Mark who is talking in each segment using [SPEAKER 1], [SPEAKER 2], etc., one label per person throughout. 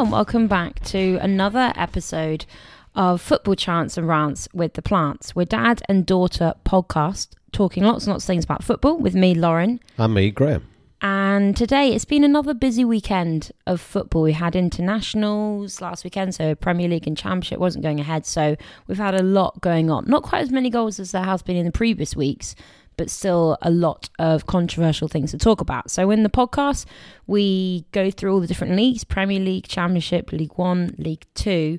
[SPEAKER 1] Hello and welcome back to another episode of Football Chants and Rants with the Plants. We're dad and daughter podcast talking lots and lots of things about football with me, Lauren.
[SPEAKER 2] And me, Graham.
[SPEAKER 1] And today it's been another busy weekend of football. We had internationals last weekend, so Premier League and Championship wasn't going ahead. So we've had a lot going on. Not quite as many goals as there has been in the previous weeks, but still a lot of controversial things to talk about. So in the podcast, we go through all the different leagues Premier League, Championship, League One, League Two,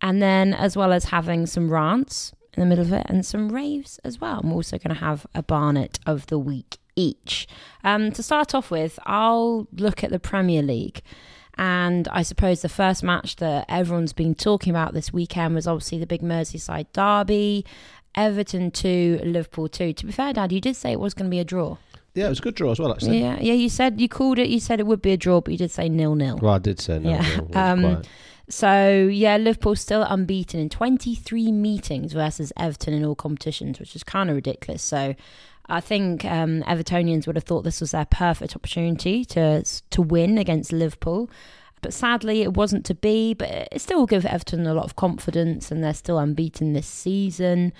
[SPEAKER 1] and then as well as having some rants in the middle of it and some raves as well. I'm also going to have a Barnet of the week each. Um, to start off with, I'll look at the Premier League. And I suppose the first match that everyone's been talking about this weekend was obviously the big Merseyside derby. Everton 2, Liverpool 2. To be fair, Dad, you did say it was going to be a draw.
[SPEAKER 2] Yeah, it was a good draw as well, actually.
[SPEAKER 1] Yeah, yeah, you said you called it, you said it would be a draw, but you did say nil nil.
[SPEAKER 2] Well, I did say no.
[SPEAKER 1] Yeah.
[SPEAKER 2] no,
[SPEAKER 1] Um. So, yeah, Liverpool still unbeaten in 23 meetings versus Everton in all competitions, which is kind of ridiculous. So, I think um, Evertonians would have thought this was their perfect opportunity to to win against Liverpool. But sadly, it wasn't to be. But it still will give Everton a lot of confidence, and they're still unbeaten this season.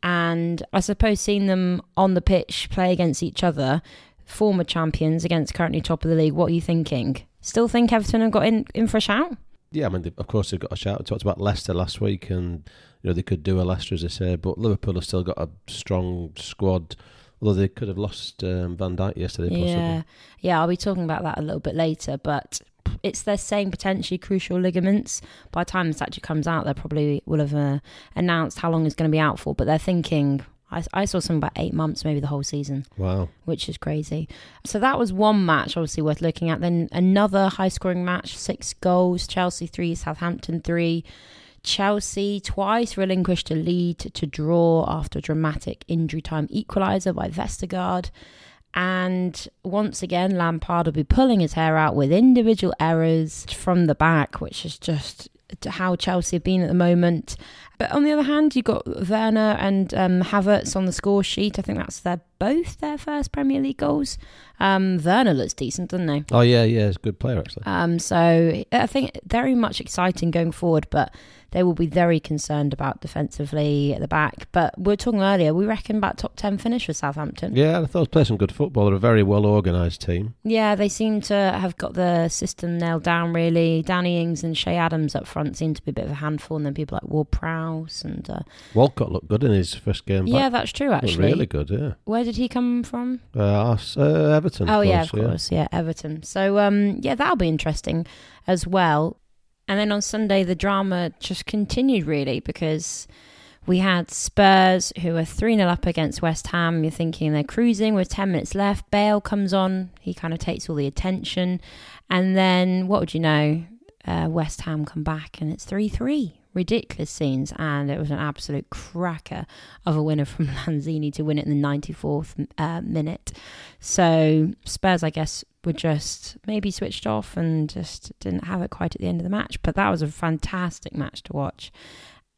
[SPEAKER 1] And I suppose seeing them on the pitch play against each other, former champions against currently top of the league, what are you thinking? Still think Everton have got in, in for a shout?
[SPEAKER 2] Yeah, I mean, they, of course, they've got a shout. We talked about Leicester last week, and you know they could do a Leicester, as I say, but Liverpool have still got a strong squad. Although they could have lost um, Van Dijk yesterday, possibly.
[SPEAKER 1] Yeah, yeah. I'll be talking about that a little bit later, but it's they're saying potentially crucial ligaments. By the time this actually comes out, they probably will have uh, announced how long it's going to be out for. But they're thinking. I, I saw something about eight months, maybe the whole season,
[SPEAKER 2] Wow.
[SPEAKER 1] which is crazy. So that was one match, obviously worth looking at. Then another high-scoring match, six goals: Chelsea three, Southampton three. Chelsea twice relinquished a lead to draw after a dramatic injury time equaliser by Vestergaard. And once again, Lampard will be pulling his hair out with individual errors from the back, which is just how Chelsea have been at the moment. But on the other hand, you've got Werner and um, Havertz on the score sheet. I think that's their both their first Premier League goals. Um, Werner looks decent, doesn't he?
[SPEAKER 2] Oh yeah, yeah, he's a good player actually.
[SPEAKER 1] Um, so I think very much exciting going forward, but they will be very concerned about defensively at the back. But we were talking earlier, we reckon about top 10 finish with Southampton.
[SPEAKER 2] Yeah, I thought they played some good football. They're a very well organised team.
[SPEAKER 1] Yeah, they seem to have got the system nailed down really. Danny Ings and Che Adams up front seem to be a bit of a handful, and then people like Ward Prowse and uh,
[SPEAKER 2] Walcott looked good in his first game back.
[SPEAKER 1] yeah, that's true actually.
[SPEAKER 2] really good. Yeah.
[SPEAKER 1] Where did he come from?
[SPEAKER 2] Uh, uh, Everton.
[SPEAKER 1] Oh yeah, of
[SPEAKER 2] course,
[SPEAKER 1] course, yeah, Everton. So um, yeah, that'll be interesting as well. And then on Sunday, the drama just continued really because we had Spurs who were 3 0 up against West Ham. You're thinking they're cruising with 10 minutes left. Bale comes on, he kind of takes all the attention. And then, what would you know? Uh, West Ham come back and it's 3 3. Ridiculous scenes, and it was an absolute cracker of a winner from Lanzini to win it in the 94th uh, minute. So Spurs, I guess, were just maybe switched off and just didn't have it quite at the end of the match. But that was a fantastic match to watch.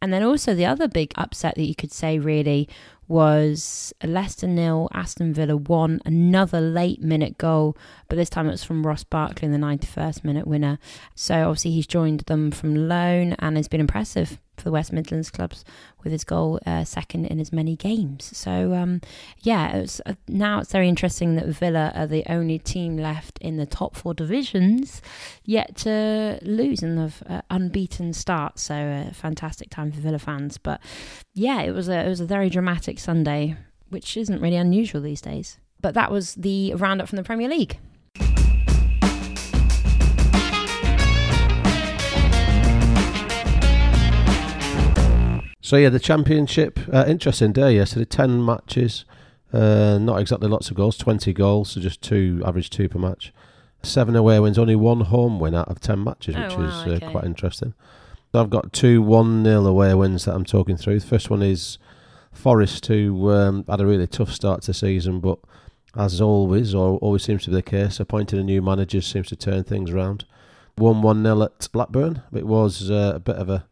[SPEAKER 1] And then also the other big upset that you could say really was Leicester nil, Aston Villa one, another late minute goal, but this time it was from Ross Barkley in the 91st minute winner. So obviously he's joined them from loan and has been impressive for the West Midlands clubs with his goal uh, second in as many games. So um, yeah, uh, now it's very interesting that Villa are the only team left in the top four divisions yet to lose in the uh, unbeaten start. So a fantastic time for Villa fans. But yeah, it was a it was a very dramatic Sunday, which isn't really unusual these days. But that was the roundup from the Premier League.
[SPEAKER 2] So yeah, the championship, uh, interesting day yesterday. Ten matches, uh, not exactly lots of goals. Twenty goals, so just two average two per match. Seven away wins, only one home win out of ten matches,
[SPEAKER 1] Oh,
[SPEAKER 2] which
[SPEAKER 1] wow,
[SPEAKER 2] is uh,
[SPEAKER 1] okay.
[SPEAKER 2] quite interesting. So I've got two one 0 away wins that I'm talking through. The first one is Forest, who um, had a really tough start to the season, but as always, or always seems to be the case, appointing a new manager seems to turn things around. One one 0 at Blackburn. It was uh, a bit of a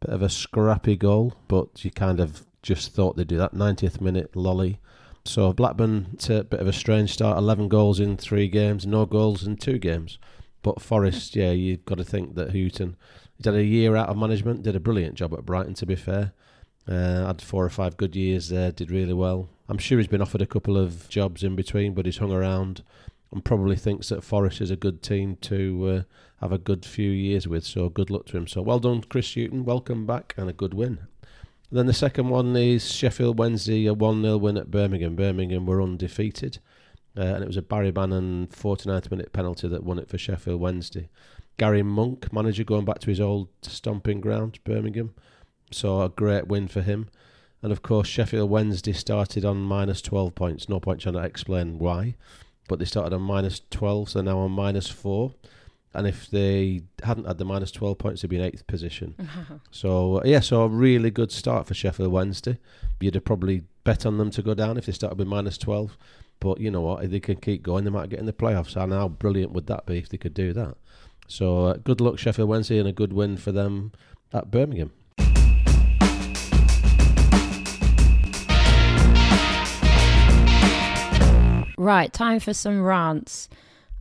[SPEAKER 2] bit of a scrappy goal, but you kind of just thought they'd do that. 90th minute lolly. So Blackburn to a bit of a strange start. 11 goals in three games, no goals in two games. But Forest, yeah, you've got to think that Hughton, he's had a year out of management, did a brilliant job at Brighton, to be fair. Uh, had four or five good years there, did really well. I'm sure he's been offered a couple of jobs in between, but he's hung around and probably thinks that Forest is a good team to uh, have a good few years with. So good luck to him. So well done, Chris Hughton. Welcome back and a good win. Then the second one is Sheffield Wednesday, a 1 0 win at Birmingham. Birmingham were undefeated. Uh, and it was a Barry Bannan 49th minute penalty that won it for Sheffield Wednesday. Gary Monk, manager, going back to his old stomping ground, Birmingham. So a great win for him. And of course, Sheffield Wednesday started on minus 12 points. No point trying to explain why. But they started on minus 12, so now on minus 4. And if they hadn't had the minus 12 points, they'd be in eighth position. so, uh, yeah, so a really good start for Sheffield Wednesday. You'd have probably bet on them to go down if they started with minus 12. But you know what? If they can keep going, they might get in the playoffs. And how brilliant would that be if they could do that? So uh, good luck, Sheffield Wednesday, and a good win for them at Birmingham.
[SPEAKER 1] Right, time for some rants.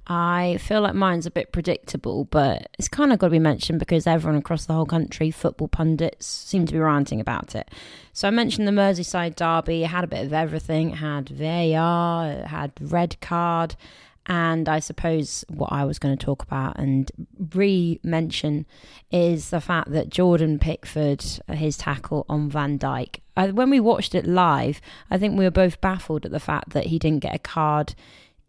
[SPEAKER 1] I feel like mine's a bit predictable, but it's kind of got to be mentioned because everyone across the whole country, football pundits, seem to be ranting about it. So I mentioned the Merseyside derby. It had a bit of everything. It had VAR, it had red card, and I suppose what I was going to talk about and re mention is the fact that Jordan Pickford, his tackle on Van uh, when we watched it live, I think we were both baffled at the fact that he didn't get a card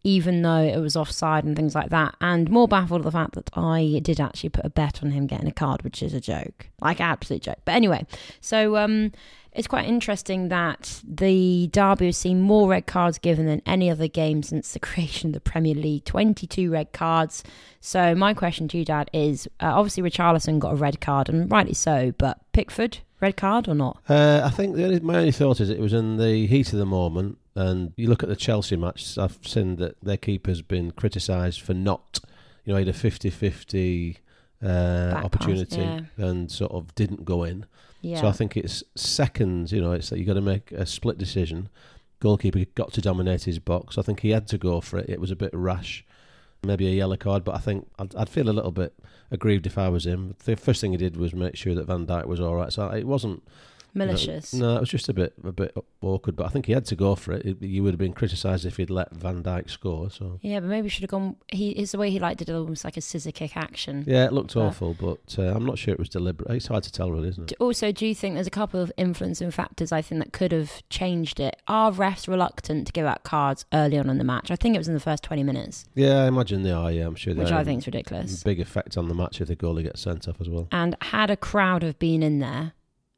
[SPEAKER 1] even though it was offside and things like that, and more baffled at the fact that I did actually put a bet on him getting a card, which is a joke, like absolute joke. But anyway, so um, it's quite interesting that the derby has seen more red cards given than any other game since the creation of the Premier League. Twenty-two red cards. So my question to you, Dad, is uh, obviously Richarlison got a red card, and rightly so, but Pickford red card or not?
[SPEAKER 2] Uh, I think the only, my only thought is it was in the heat of the moment and you look at the Chelsea match, I've seen that their keeper's been criticised for not, you know, he had a 50 50 uh, opportunity
[SPEAKER 1] pass, yeah.
[SPEAKER 2] and sort of didn't go in.
[SPEAKER 1] Yeah.
[SPEAKER 2] So I think it's seconds, you know, it's that you've got to make a split decision. Goalkeeper got to dominate his box. I think he had to go for it. It was a bit rash. Maybe a yellow card, but I think I'd, I'd feel a little bit aggrieved if I was him. The first thing he did was make sure that Van Dijk was all right. So it wasn't
[SPEAKER 1] malicious.
[SPEAKER 2] No, no, it was just a bit a bit awkward, but I think he had to go for it. it you would have been criticised if he'd let Van Dijk score. So
[SPEAKER 1] yeah, but maybe he should have gone. He is the way he liked it, almost like a scissor kick action.
[SPEAKER 2] Yeah, it looked but, awful, but uh, I'm not sure it was deliberate. It's hard to tell, really, isn't it?
[SPEAKER 1] Also, do you think there's a couple of influencing factors? I think that could have changed it. Are refs reluctant to give out cards early on in the match? I think it was in the first 20 minutes.
[SPEAKER 2] Yeah, I imagine they are. Yeah, I'm sure they
[SPEAKER 1] which
[SPEAKER 2] are.
[SPEAKER 1] I think is ridiculous.
[SPEAKER 2] Big effect on the match if the goalie gets sent off as well.
[SPEAKER 1] And had a crowd have been in there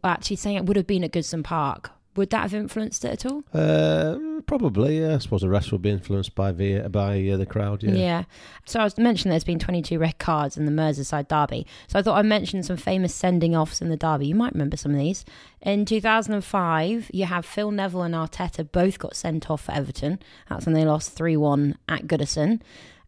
[SPEAKER 1] actually saying it would have been at Goodison Park. Would that have influenced it at all?
[SPEAKER 2] Uh, probably, yeah. I suppose the rest would be influenced by the by uh, the crowd. Yeah.
[SPEAKER 1] Yeah. So I was mentioning there's been 22 red cards in the Merseyside derby. So I thought I'd mention some famous sending offs in the derby. You might remember some of these. In 2005, you have Phil Neville and Arteta both got sent off for Everton. That's when they lost 3 1 at Goodison.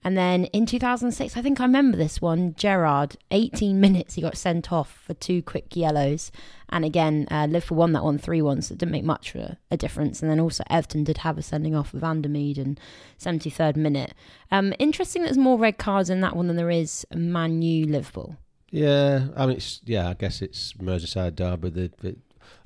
[SPEAKER 1] And then in 2006, I think I remember this one, Gerrard, 18 minutes he got sent off for two quick yellows. And again, uh, Liverpool won that one 3 1, so it didn't make much of a, a, difference. And then also Everton did have a sending off of Van der in 73rd minute. Um, interesting there's more red cards in that one than there is Man U Liverpool.
[SPEAKER 2] Yeah, I mean, it's, yeah, I guess it's Merseyside derby. The, the,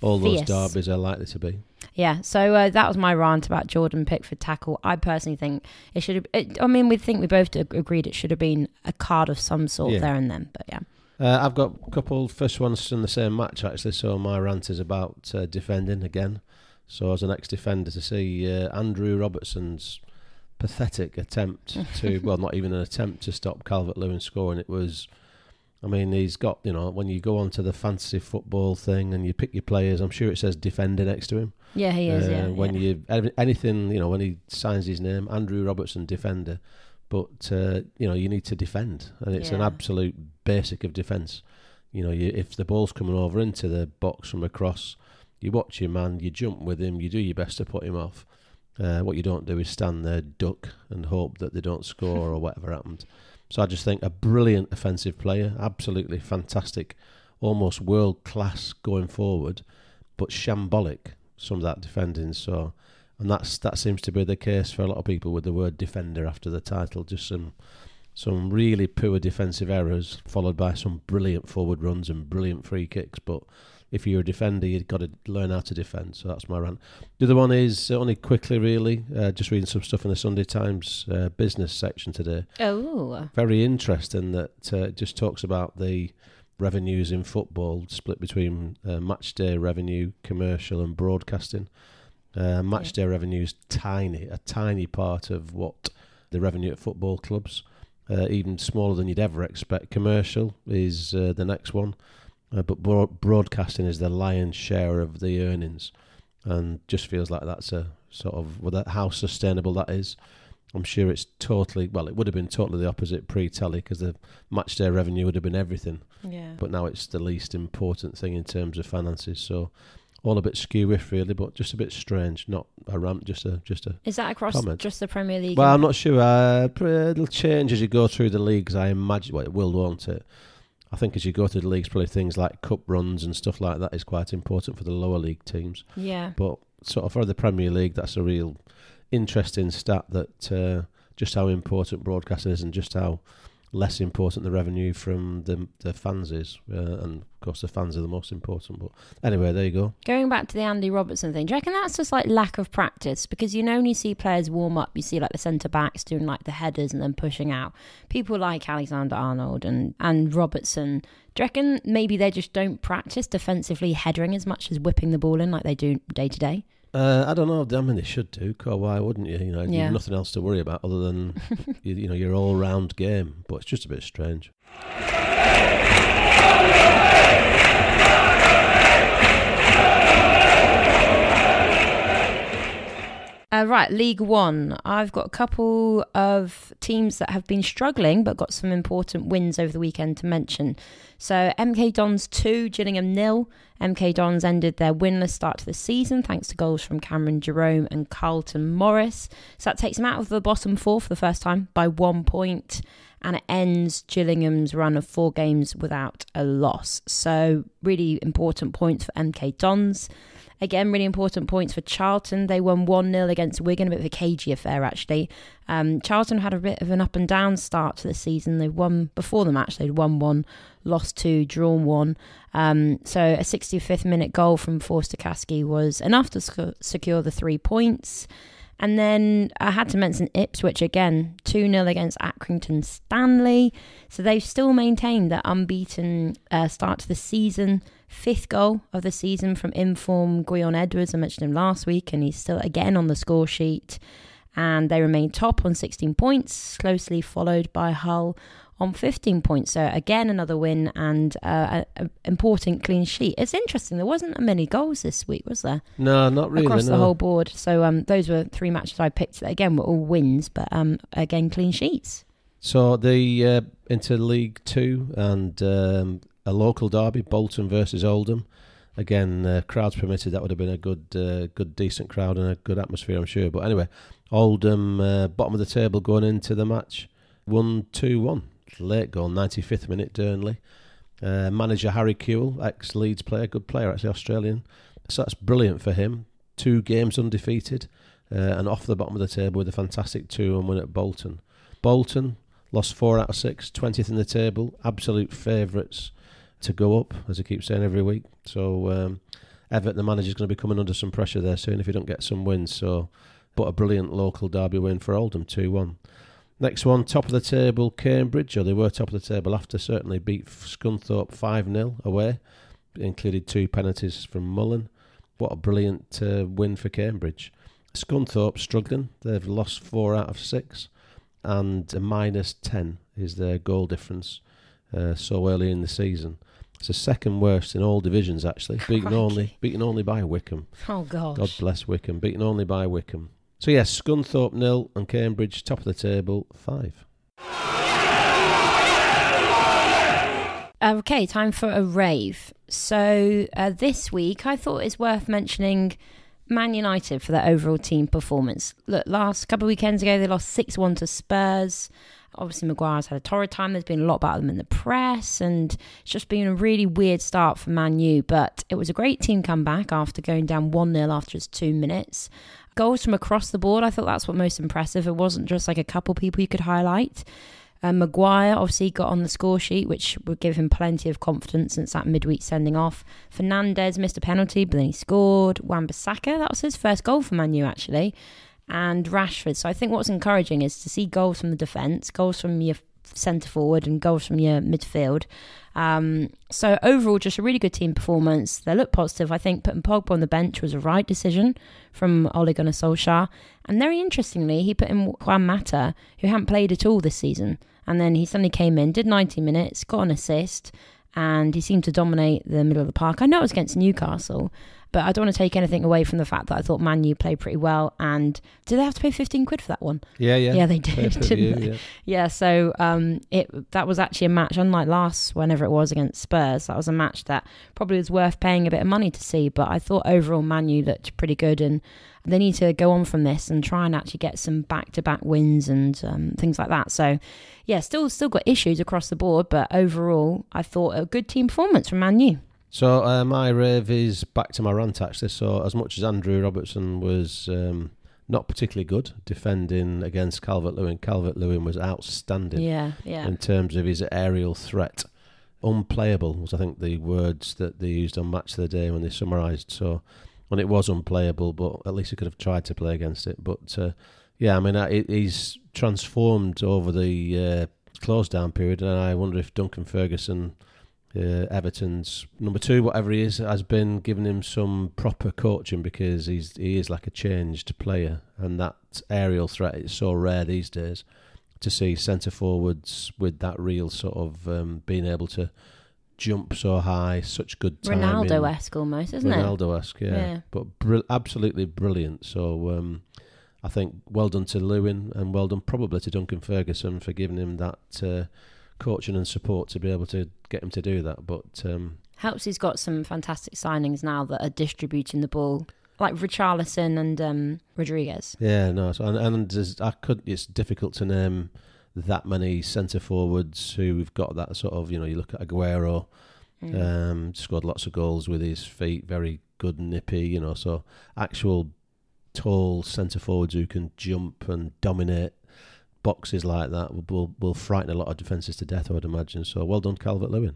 [SPEAKER 2] all those derbies are likely to be.
[SPEAKER 1] Yeah, so uh, that was my rant about Jordan Pickford tackle. I personally think it should have. It, I mean, we think we both agreed it should have been a card of some sort yeah. there and then, but yeah.
[SPEAKER 2] Uh, I've got a couple first ones from the same match actually. So my rant is about uh, defending again. So as an ex-defender, to see uh, Andrew Robertson's pathetic attempt to well, not even an attempt to stop Calvert Lewin scoring. It was I mean, he's got, you know, when you go onto the fantasy football thing and you pick your players, I'm sure it says defender next to him.
[SPEAKER 1] Yeah, he is. Uh, yeah.
[SPEAKER 2] When
[SPEAKER 1] yeah.
[SPEAKER 2] you anything, you know, when he signs his name, Andrew Robertson, defender. But uh, you know, you need to defend, and it's yeah. an absolute basic of defence. You know, you, if the ball's coming over into the box from across, you watch your man, you jump with him, you do your best to put him off. Uh, what you don't do is stand there, duck, and hope that they don't score or whatever happened. So I just think a brilliant offensive player, absolutely fantastic, almost world class going forward, but shambolic some of that defending. So, and that's that seems to be the case for a lot of people with the word defender after the title. Just some some really poor defensive errors, followed by some brilliant forward runs and brilliant free kicks. But if you're a defender, you've got to learn how to defend. So that's my rant. The other one is uh, only quickly, really, uh, just reading some stuff in the Sunday Times uh, business section today.
[SPEAKER 1] Oh.
[SPEAKER 2] Very interesting that uh, just talks about the revenues in football split between uh, match day revenue, commercial, and broadcasting. Uh, match day revenue is tiny, a tiny part of what the revenue at football clubs, uh, even smaller than you'd ever expect. Commercial is uh, the next one, uh, but broad- broadcasting is the lion's share of the earnings, and just feels like that's a sort of well, that how sustainable that is. I'm sure it's totally well. It would have been totally the opposite pre-telly because the match day revenue would have been everything,
[SPEAKER 1] Yeah.
[SPEAKER 2] but now it's the least important thing in terms of finances. So all a bit skewish, really, but just a bit strange. Not a ramp, just a just a.
[SPEAKER 1] Is that across
[SPEAKER 2] Comment.
[SPEAKER 1] just the Premier League?
[SPEAKER 2] Well, I'm not sure. Uh, it'll change as you go through the leagues. I imagine. Well, it will, won't it? I think as you go through the leagues, probably things like cup runs and stuff like that is quite important for the lower league teams.
[SPEAKER 1] yeah.
[SPEAKER 2] But sort of for the Premier League, that's a real interesting stat that uh, just how important broadcasting is and just how less important the revenue from the the fans is. Uh, and of course, the fans are the most important. But anyway, there you go.
[SPEAKER 1] Going back to the Andy Robertson thing, do you reckon that's just like lack of practice? Because you know, when you see players warm up, you see like the centre backs doing like the headers and then pushing out. People like Alexander Arnold and, and Robertson. Do you reckon maybe they just don't practice defensively headering as much as whipping the ball in like they do day to day?
[SPEAKER 2] Uh, I don't know. I mean, they should do. 'cause Why wouldn't you? You know,
[SPEAKER 1] Yeah.
[SPEAKER 2] you've nothing else to worry about other than you, you know your all-round game. But it's just a bit strange.
[SPEAKER 1] Uh, right, League One. I've got a couple of teams that have been struggling but got some important wins over the weekend to mention. So, MK Dons 2, Gillingham nil. MK Dons ended their winless start to the season thanks to goals from Cameron Jerome and Carlton Morris. So, that takes them out of the bottom four for the first time by one point and it ends Gillingham's run of four games without a loss. So, really important points for MK Dons. Again, really important points for Charlton. They won 1 0 against Wigan, a bit of a cagey affair, actually. Um, Charlton had a bit of an up and down start to the season. They won before the match, they'd won one, lost two, drawn one. Um, so a 65th minute goal from Forster Caskey was enough to sc- secure the three points. And then I had to mention Ipswich again, 2 0 against Accrington Stanley. So they've still maintained that unbeaten uh, start to the season. Fifth goal of the season from inform Gwion Edwards. I mentioned him last week, and he's still again on the score sheet. And they remain top on 16 points, closely followed by Hull on 15 points. So again, another win and uh, an important clean sheet. It's interesting. There wasn't many goals this week, was there?
[SPEAKER 2] No, not really.
[SPEAKER 1] across
[SPEAKER 2] no.
[SPEAKER 1] the whole board. So um, those were three matches I picked. That again were all wins, but um, again clean sheets.
[SPEAKER 2] So the uh, into League Two and um, a local derby, Bolton versus Oldham. Again, uh, crowds permitted. That would have been a good, uh, good, decent crowd and a good atmosphere, I'm sure. But anyway, Oldham, uh, bottom of the table going into the match, one two one. Late goal, 95th minute, Dearnley. Uh, manager Harry Kewell, ex Leeds player, good player, actually Australian. So that's brilliant for him. Two games undefeated uh, and off the bottom of the table with a fantastic 2 1 win at Bolton. Bolton lost four out of six, 20th in the table, absolute favourites to go up, as I keep saying every week. So um, Everton, the manager's going to be coming under some pressure there soon if he don't get some wins. So, but a brilliant local derby win for Oldham, 2 1. Next one, top of the table, Cambridge, or they were top of the table after, certainly beat Scunthorpe 5 0 away. Included two penalties from Mullin. What a brilliant uh, win for Cambridge. Scunthorpe struggling. They've lost four out of six, and a minus 10 is their goal difference uh, so early in the season. It's the second worst in all divisions, actually. Beaten only, beaten only by Wycombe.
[SPEAKER 1] Oh God!
[SPEAKER 2] God bless Wycombe. Beaten only by Wycombe. So yes, Scunthorpe nil and Cambridge top of the table five.
[SPEAKER 1] Okay, time for a rave. So uh, this week, I thought it's worth mentioning Man United for their overall team performance. Look, last couple of weekends ago, they lost six one to Spurs. Obviously, Maguire's had a torrid time. There's been a lot about them in the press, and it's just been a really weird start for Man U. But it was a great team comeback after going down 1 0 after just two minutes. Goals from across the board, I thought that's what most impressive. It wasn't just like a couple people you could highlight. Uh, Maguire obviously got on the score sheet, which would give him plenty of confidence since that midweek sending off. Fernandes missed a penalty, but then he scored. Wan-Bissaka, that was his first goal for Manu actually, and Rashford. So I think what's encouraging is to see goals from the defence, goals from your centre forward, and goals from your midfield. Um, so overall, just a really good team performance. They look positive. I think putting Pogba on the bench was a right decision from Ole Gunnar Solskjaer. And very interestingly, he put in Juan Mata, who hadn't played at all this season. And then he suddenly came in, did 90 minutes, got an assist, and he seemed to dominate the middle of the park. I know it was against Newcastle, but I don't want to take anything away from the fact that I thought Manu played pretty well. And did they have to pay 15 quid for that one?
[SPEAKER 2] Yeah, yeah.
[SPEAKER 1] Yeah, they did, didn't they?
[SPEAKER 2] yeah.
[SPEAKER 1] Yeah, so um, it that was actually a match, unlike last, whenever it was against Spurs. That was a match that probably was worth paying a bit of money to see. But I thought overall Manu looked pretty good, and they need to go on from this and try and actually get some back-to-back wins and um, things like that. So, yeah, still still got issues across the board, but overall, I thought a good team performance from Manu.
[SPEAKER 2] So uh, my rave is back to my rant actually. So as much as Andrew Robertson was um, not particularly good defending against Calvert Lewin, Calvert Lewin was outstanding
[SPEAKER 1] Yeah, yeah,
[SPEAKER 2] in terms of his aerial threat. Unplayable was I think the words that they used on Match of the Day when they summarised. So when it was unplayable, but at least he could have tried to play against it. But uh, yeah, I mean he- he's transformed over the uh, close down period, and I wonder if Duncan Ferguson uh, Everton's number two, whatever he is, has been giving him some proper coaching because he's he is like a changed player, and that aerial threat is so rare these days to see centre forwards with that real sort of um, being able to jump so high, such good timing.
[SPEAKER 1] Ronaldo-esque almost, isn't it?
[SPEAKER 2] Ronaldo-esque, yeah,
[SPEAKER 1] Yeah.
[SPEAKER 2] but br- absolutely brilliant. So um, I think well done to Lewin and well done probably to Duncan Ferguson for giving him that uh, coaching and support to be able to get him to do that. But um,
[SPEAKER 1] Helps he's got some fantastic signings now that are distributing the ball, like Richarlison and um, Rodriguez.
[SPEAKER 2] yeah, no, so, and, and I could. It's difficult to name that many centre forwards who've got that sort of. You know, you look at Aguero.
[SPEAKER 1] Mm.
[SPEAKER 2] Um, scored lots of goals with his feet, very good, nippy. You know, so actual tall centre forwards who can jump and dominate boxes like that will will, will frighten a lot of defences to death. I would imagine. So well done, Calvert Lewin.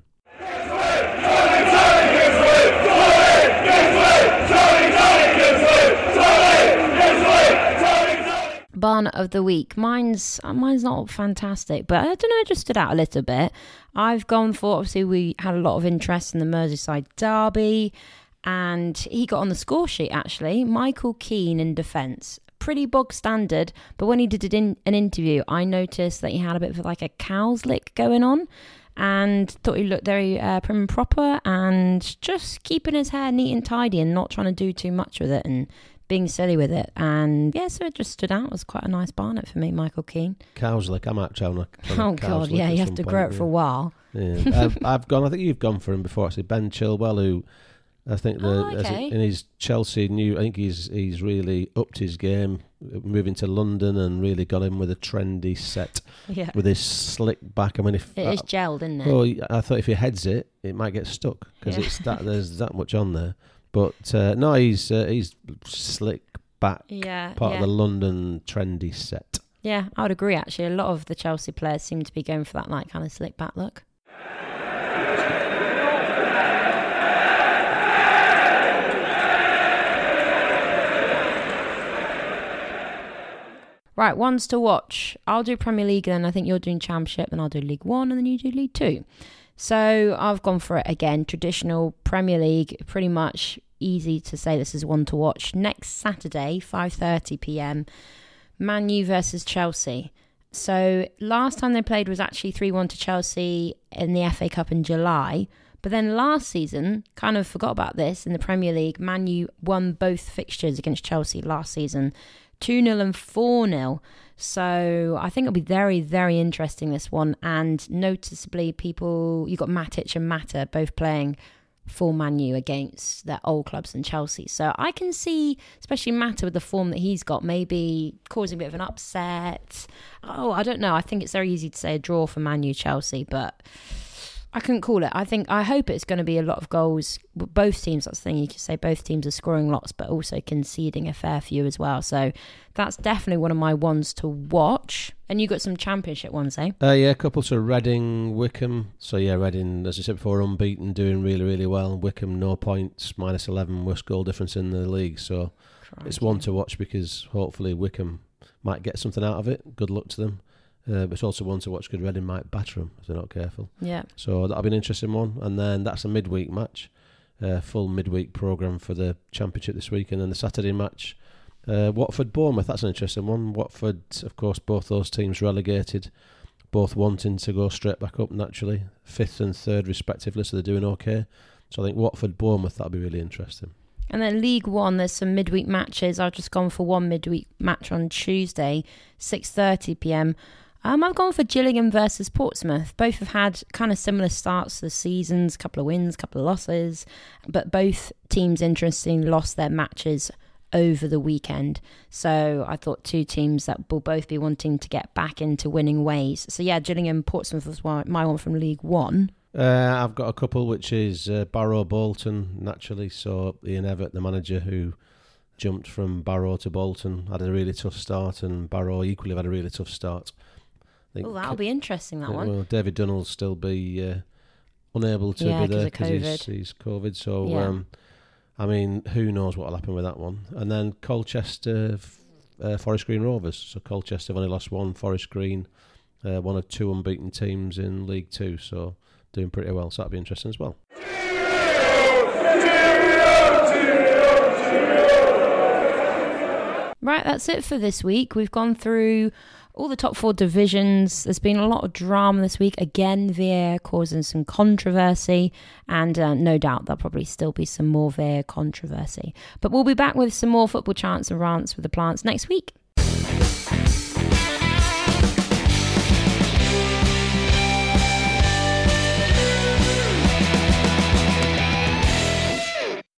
[SPEAKER 1] Barn of the week. Mine's uh, mine's not fantastic, but I don't know. It just stood out a little bit. I've gone for obviously we had a lot of interest in the Merseyside derby, and he got on the score sheet actually. Michael Keane in defence, pretty bog standard. But when he did it in an interview, I noticed that he had a bit of like a cow's lick going on. And thought he looked very uh, prim and proper, and just keeping his hair neat and tidy, and not trying to do too much with it, and being silly with it. And yeah, so it just stood out. It was quite a nice barnet for me, Michael Keane.
[SPEAKER 2] Cowslick, I'm actually on a. on a
[SPEAKER 1] Oh god, yeah, you have to
[SPEAKER 2] point,
[SPEAKER 1] grow it
[SPEAKER 2] yeah.
[SPEAKER 1] for a while.
[SPEAKER 2] Yeah, I've, I've gone. I think you've gone for him before. Actually, Ben Chilwell, who I think the
[SPEAKER 1] Oh, okay.
[SPEAKER 2] in his Chelsea new. I think he's he's really upped his game, moving to London and really got him with a trendy set
[SPEAKER 1] Yeah,
[SPEAKER 2] with his slick back. I mean, if
[SPEAKER 1] it is gelled, isn't it?
[SPEAKER 2] well, I thought if he heads it, it might get stuck because
[SPEAKER 1] Yeah.
[SPEAKER 2] it's that there's that much on there. But uh, no, he's uh, he's slick back,
[SPEAKER 1] yeah,
[SPEAKER 2] part
[SPEAKER 1] yeah.
[SPEAKER 2] of the London trendy set.
[SPEAKER 1] yeah, I would agree. Actually, a lot of the Chelsea players seem to be going for that like kind of slick back look. Right, ones to watch. I'll do Premier League, then I think you're doing Championship, and I'll do League One, and then you do League Two. So I've gone for it again. Traditional Premier League, pretty much easy to say this is one to watch. Next Saturday, 5:30 p.m. Man U versus Chelsea. So last time they played was actually 3-1 to Chelsea in the FA Cup in July. But then last season, kind of forgot about this in the Premier League, Man U won both fixtures against Chelsea last season. 2-0 and 4-0. So I think it'll be very, very interesting this one. And noticeably, people you've got Matic and Mata both playing for Manu against their old clubs and Chelsea. So I can see, especially Mata with the form that he's got, maybe causing a bit of an upset. Oh, I don't know. I think it's very easy to say a draw for Manu Chelsea, but I couldn't call it. I think I hope it's going to be a lot of goals. Both teams. That's the thing. You could say both teams are scoring lots, but also conceding a fair few as well. So that's definitely one of my ones to watch. And you got some championship ones, eh?
[SPEAKER 2] Uh, yeah, a couple to Reading, Wycombe. So yeah, Reading, as I said before, unbeaten, doing really, really well. Wycombe, no points, minus eleven, worst goal difference in the league. So Crikey. it's one to watch because hopefully Wycombe might get something out of it. Good luck to them. Uh, but it's also one to watch because Reading might batter them if they're not careful.
[SPEAKER 1] Yeah.
[SPEAKER 2] So that'll be an interesting one. And then that's a midweek match, uh, full midweek programme for the Championship this week. And then the Saturday match, uh, Watford Bournemouth, that's an interesting one. Watford, of course, both those teams relegated, both wanting to go straight back up naturally, fifth and third respectively, so they're doing okay. So I think Watford Bournemouth, that'll be really interesting.
[SPEAKER 1] And then League One, there's some midweek matches. I've just gone for one midweek match on Tuesday, 6:30 p.m. Um, I've gone for Gillingham versus Portsmouth. Both have had kind of similar starts to the seasons, couple of wins, couple of losses, but both teams interestingly lost their matches over the weekend. So I thought two teams that will both be wanting to get back into winning ways. So yeah, Gillingham Portsmouth was my one from League One.
[SPEAKER 2] Uh, I've got a couple, which is uh, Barrow Bolton naturally. So Ian Evatt, the manager who jumped from Barrow to Bolton, had a really tough start, and Barrow equally had a really tough start.
[SPEAKER 1] Oh, that'll be interesting. That one. Well,
[SPEAKER 2] David Dunn will still be uh, unable to
[SPEAKER 1] yeah,
[SPEAKER 2] be there because he's, he's COVID. So, yeah. um, I mean, who knows what will happen with that one? And then Colchester, uh, Forest Green Rovers. So Colchester have only lost one. Forest Green, uh, one of two unbeaten teams in League Two. So doing pretty well. So that'll be interesting as well.
[SPEAKER 1] Right, that's it for this week. We've gone through all the top four divisions. There's been a lot of drama this week. Again, VAR causing some controversy, and uh, no doubt there'll probably still be some more VAR controversy. But we'll be back with some more football chants and rants with the plants next week.